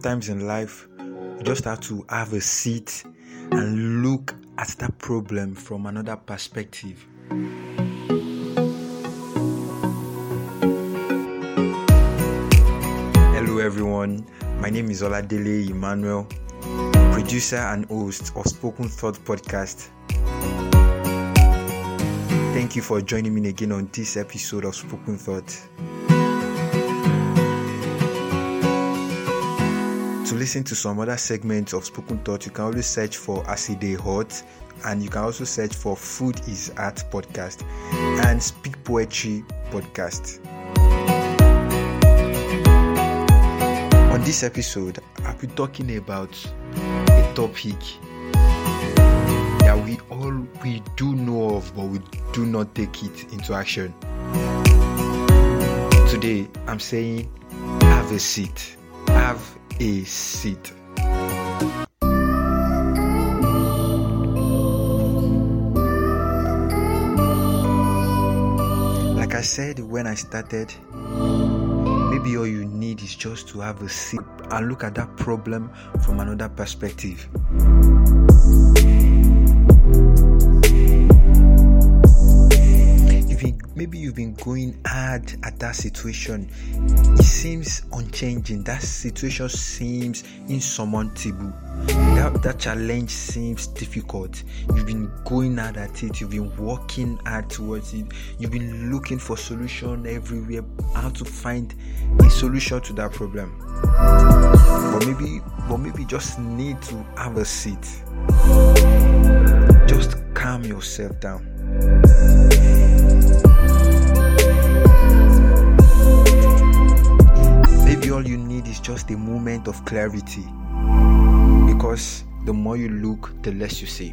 sometimes in life, you just have to have a seat and look at that problem from another perspective. Hello, everyone. My name is Oladele Emmanuel, producer and host of Spoken Thought Podcast. Thank you for joining me again on this episode of Spoken Thought. To listen to some other segments of Spoken Thought, you can always search for Acide Hot and you can also search for Food is Art podcast and Speak Poetry podcast. On this episode, I'll be talking about a topic that we all we do know of but we do not take it into action. Today, I'm saying have a seat. Have a seat. Like I said when I started, maybe all you need is just to have a seat and look at that problem from another perspective. Maybe you've been going hard at that situation. It seems unchanging. That situation seems insurmountable. That, that challenge seems difficult. You've been going hard at it. You've been working hard towards it. You've been looking for solution everywhere. How to find a solution to that problem. But maybe, but maybe just need to have a seat. Just calm yourself down. Just a moment of clarity. Because the more you look, the less you see.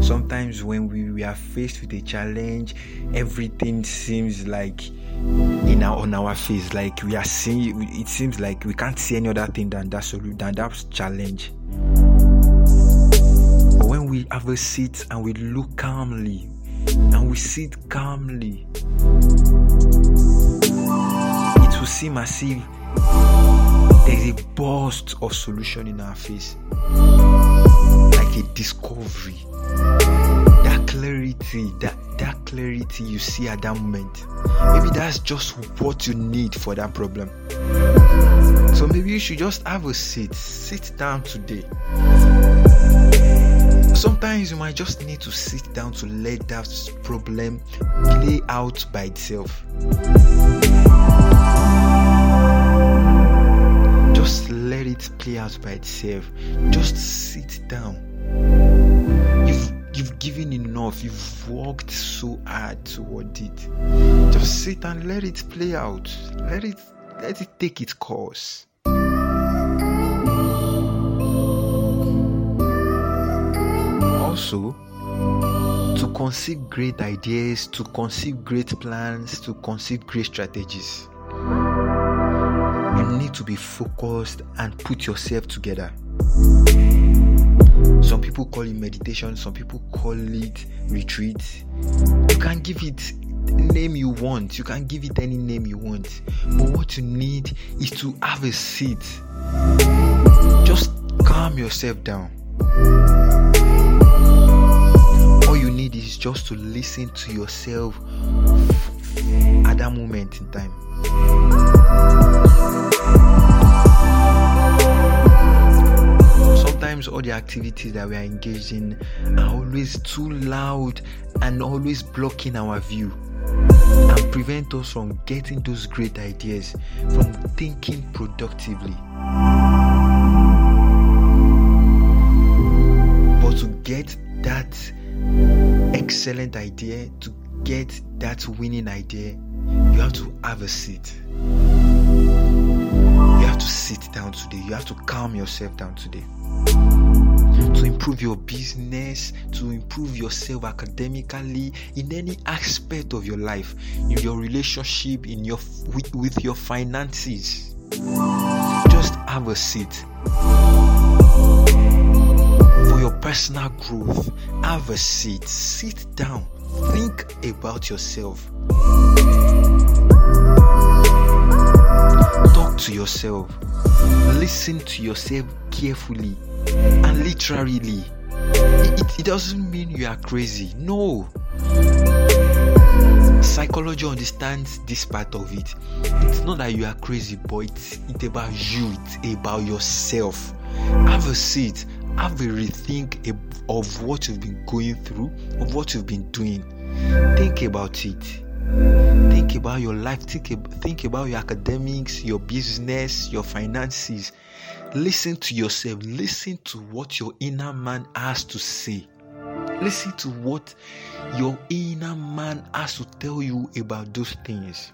Sometimes when we, we are faced with a challenge, everything seems like in our on our face, like we are seeing it seems like we can't see any other thing than that than that challenge. But when we have a seat and we look calmly and we sit calmly, will seem as if there's a burst of solution in our face, like a discovery. That clarity, that that clarity you see at that moment, maybe that's just what you need for that problem. So maybe you should just have a seat, sit down today. Sometimes you might just need to sit down to let that problem play out by itself. Just let it play out by itself. Just sit down. You've you've given enough. You've worked so hard toward it. Just sit and let it play out. Let it let it take its course. Also, to conceive great ideas, to conceive great plans, to conceive great strategies, need to be focused and put yourself together. Some people call it meditation, some people call it retreat. You can give it name you want, you can give it any name you want. But what you need is to have a seat. Just calm yourself down. All you need is just to listen to yourself at that moment in time. All the activities that we are engaged in are always too loud and always blocking our view and prevent us from getting those great ideas, from thinking productively. But to get that excellent idea, to get that winning idea, you have to have a seat. You have to sit down today. You have to calm yourself down today. To improve your business, to improve yourself academically, in any aspect of your life, in your relationship, in your with, with your finances. Just have a seat. For your personal growth, have a seat. Sit down. Think about yourself. Talk to yourself. Listen to yourself carefully and literally. It, it, doesn't mean you are crazy. No. Psychology understands this part of it. It's not that you are crazy, but it's, it's about you, it's about yourself. Have a seat, have a rethink of what you've been going through, of what you've been doing. Think about it. Think about your life, think, think about your academics, your business, your finances. Listen to yourself, listen to what your inner man has to say. Listen to what your inner man has to tell you about those things.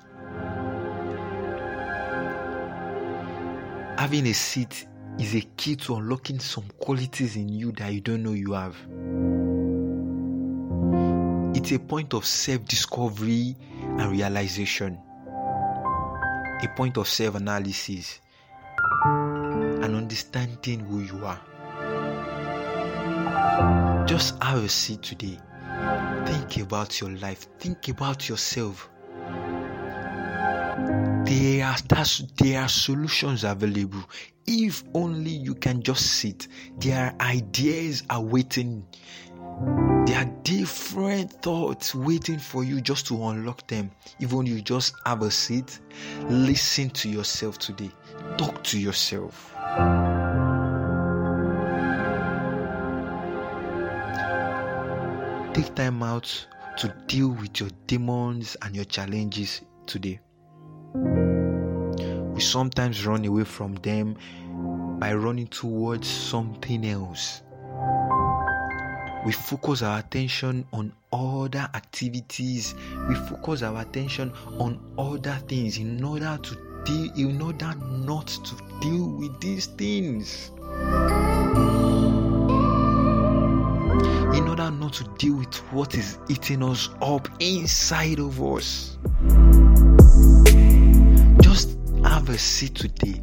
Having a seat is a key to unlocking some qualities in you that you don't know you have. It's a point of self discovery and realization, a point of self analysis, and understanding who you are. Just have a seat today. Think about your life. Think about yourself. There are, there are solutions available. If only you can just sit. There are ideas awaiting. There are different thoughts waiting for you just to unlock them. Even you just have a seat, listen to yourself today. Talk to yourself. Take time out to deal with your demons and your challenges today. We sometimes run away from them by running towards something else. We focus our attention on other activities. We focus our attention on other things in order to deal, in order not to deal with these things. in order not to deal with what is eating us up inside of us. Just have a seat today.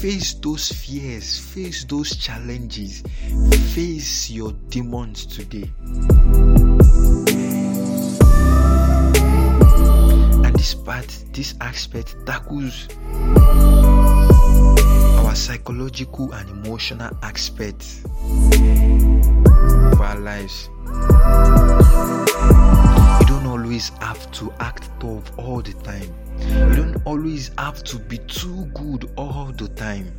Face those fears, face those challenges, face your demons today. This part, this aspect tackles our psychological and emotional aspects of our lives. You don't always have to act tough all the time. You don't always have to be too good all the time.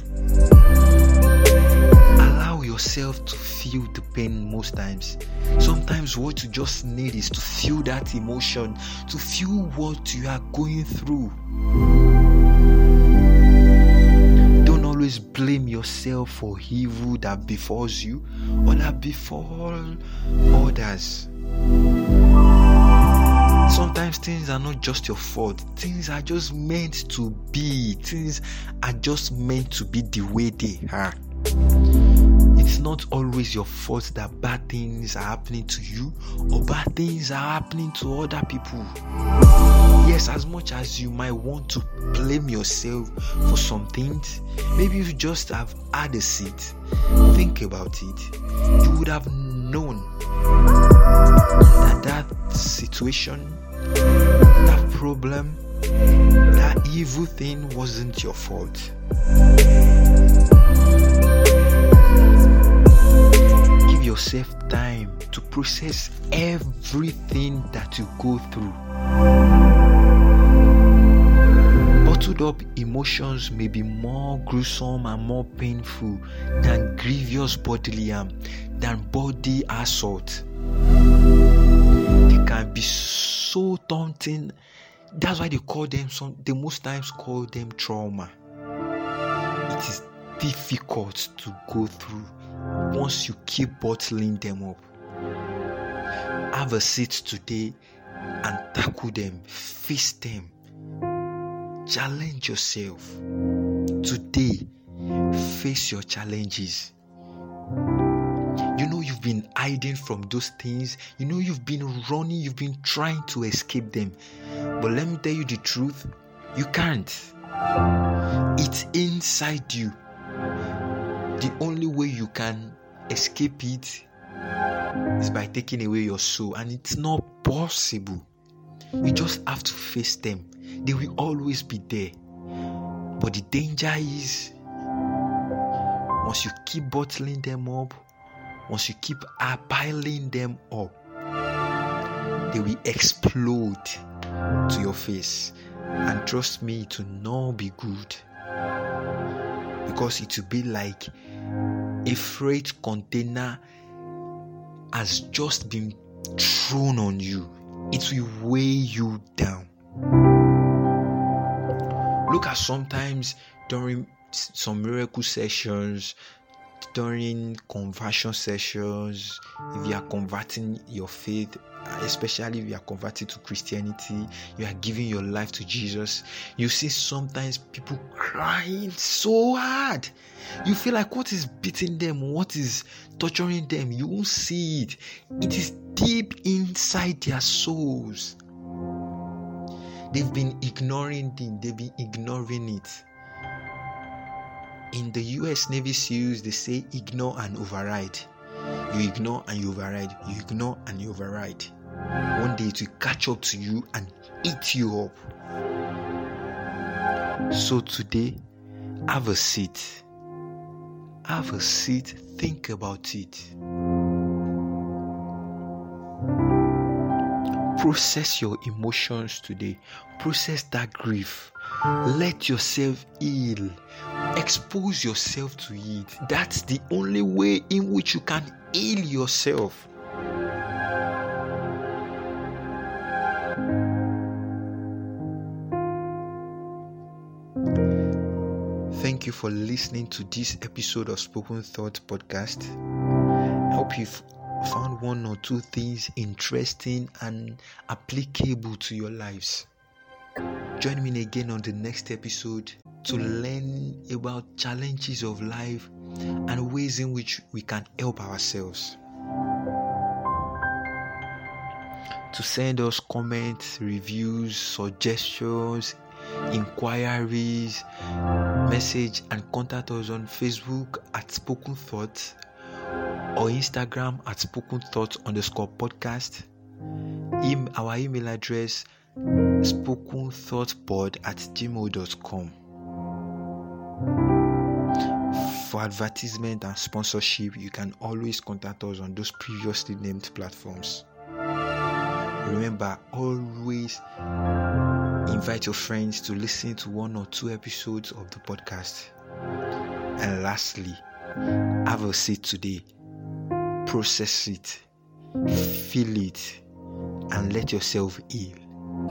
Allow yourself to feel the pain most times. Sometimes, what you just need is to feel that emotion, to feel what you are going through. Don't always blame yourself for evil that befalls you or that befall others. Sometimes things are not just your fault. Things are just meant to be. Things are just meant to be the way they are. It's not always your fault that bad things are happening to you or bad things are happening to other people. Yes, as much as you might want to blame yourself for some things, maybe you just have had a seat. Think about it. You would have known that that situation, that problem, that evil thing wasn't your fault. Give yourself time to process everything that you go through. Bottled up emotions may be more gruesome and more painful than grievous bodily harm, than body assault. They can be so daunting. That's why they call them some they most times call them trauma. It is difficult to go through once you keep bottling them up. Have a seat today and tackle them, face them, challenge yourself. Today, face your challenges. You know you've been hiding from those things. You know you've been running, you've been trying to escape them. But let me tell you the truth you can't. It's inside you. The only way you can escape it is by taking away your soul, and it's not possible. You just have to face them, they will always be there. But the danger is once you keep bottling them up, once you keep piling them up, they will explode to your face. And trust me, it will not be good. Because it will be like a freight container has just been thrown on you, it will weigh you down. Look at sometimes during some miracle sessions, during conversion sessions, if you are converting your faith, especially if you are converted to Christianity, you are giving your life to Jesus, you see sometimes people crying so hard. You feel like what is beating them, what is torturing them, you won't see it. It is deep inside their souls. They've been ignoring it, they've been ignoring it. In the US Navy SEALs, they say ignore and override. You ignore and you override. You ignore and you override. One day it will catch up to you and eat you up. So today, have a seat. Have a seat. Think about it. Process your emotions today. Process that grief. Let yourself heal. Expose yourself to it. That's the only way in which you can heal yourself. Thank you for listening to this episode of Spoken Thought Podcast. I hope you've found one or two things interesting and applicable to your lives. Join me again on the next episode to mm. learn about challenges of life and ways in which we can help ourselves. To send us comments, reviews, suggestions, inquiries, message, and contact us on Facebook at Spoken Thoughts or Instagram at Spoken Thoughts underscore podcast. our email address spoken thought pod at gmail.com. For advertisement and sponsorship, you can always contact us on those previously named platforms. Remember, always invite your friends to listen to one or two episodes of the podcast. And lastly, have a seat today, process it, feel it, and let yourself heal you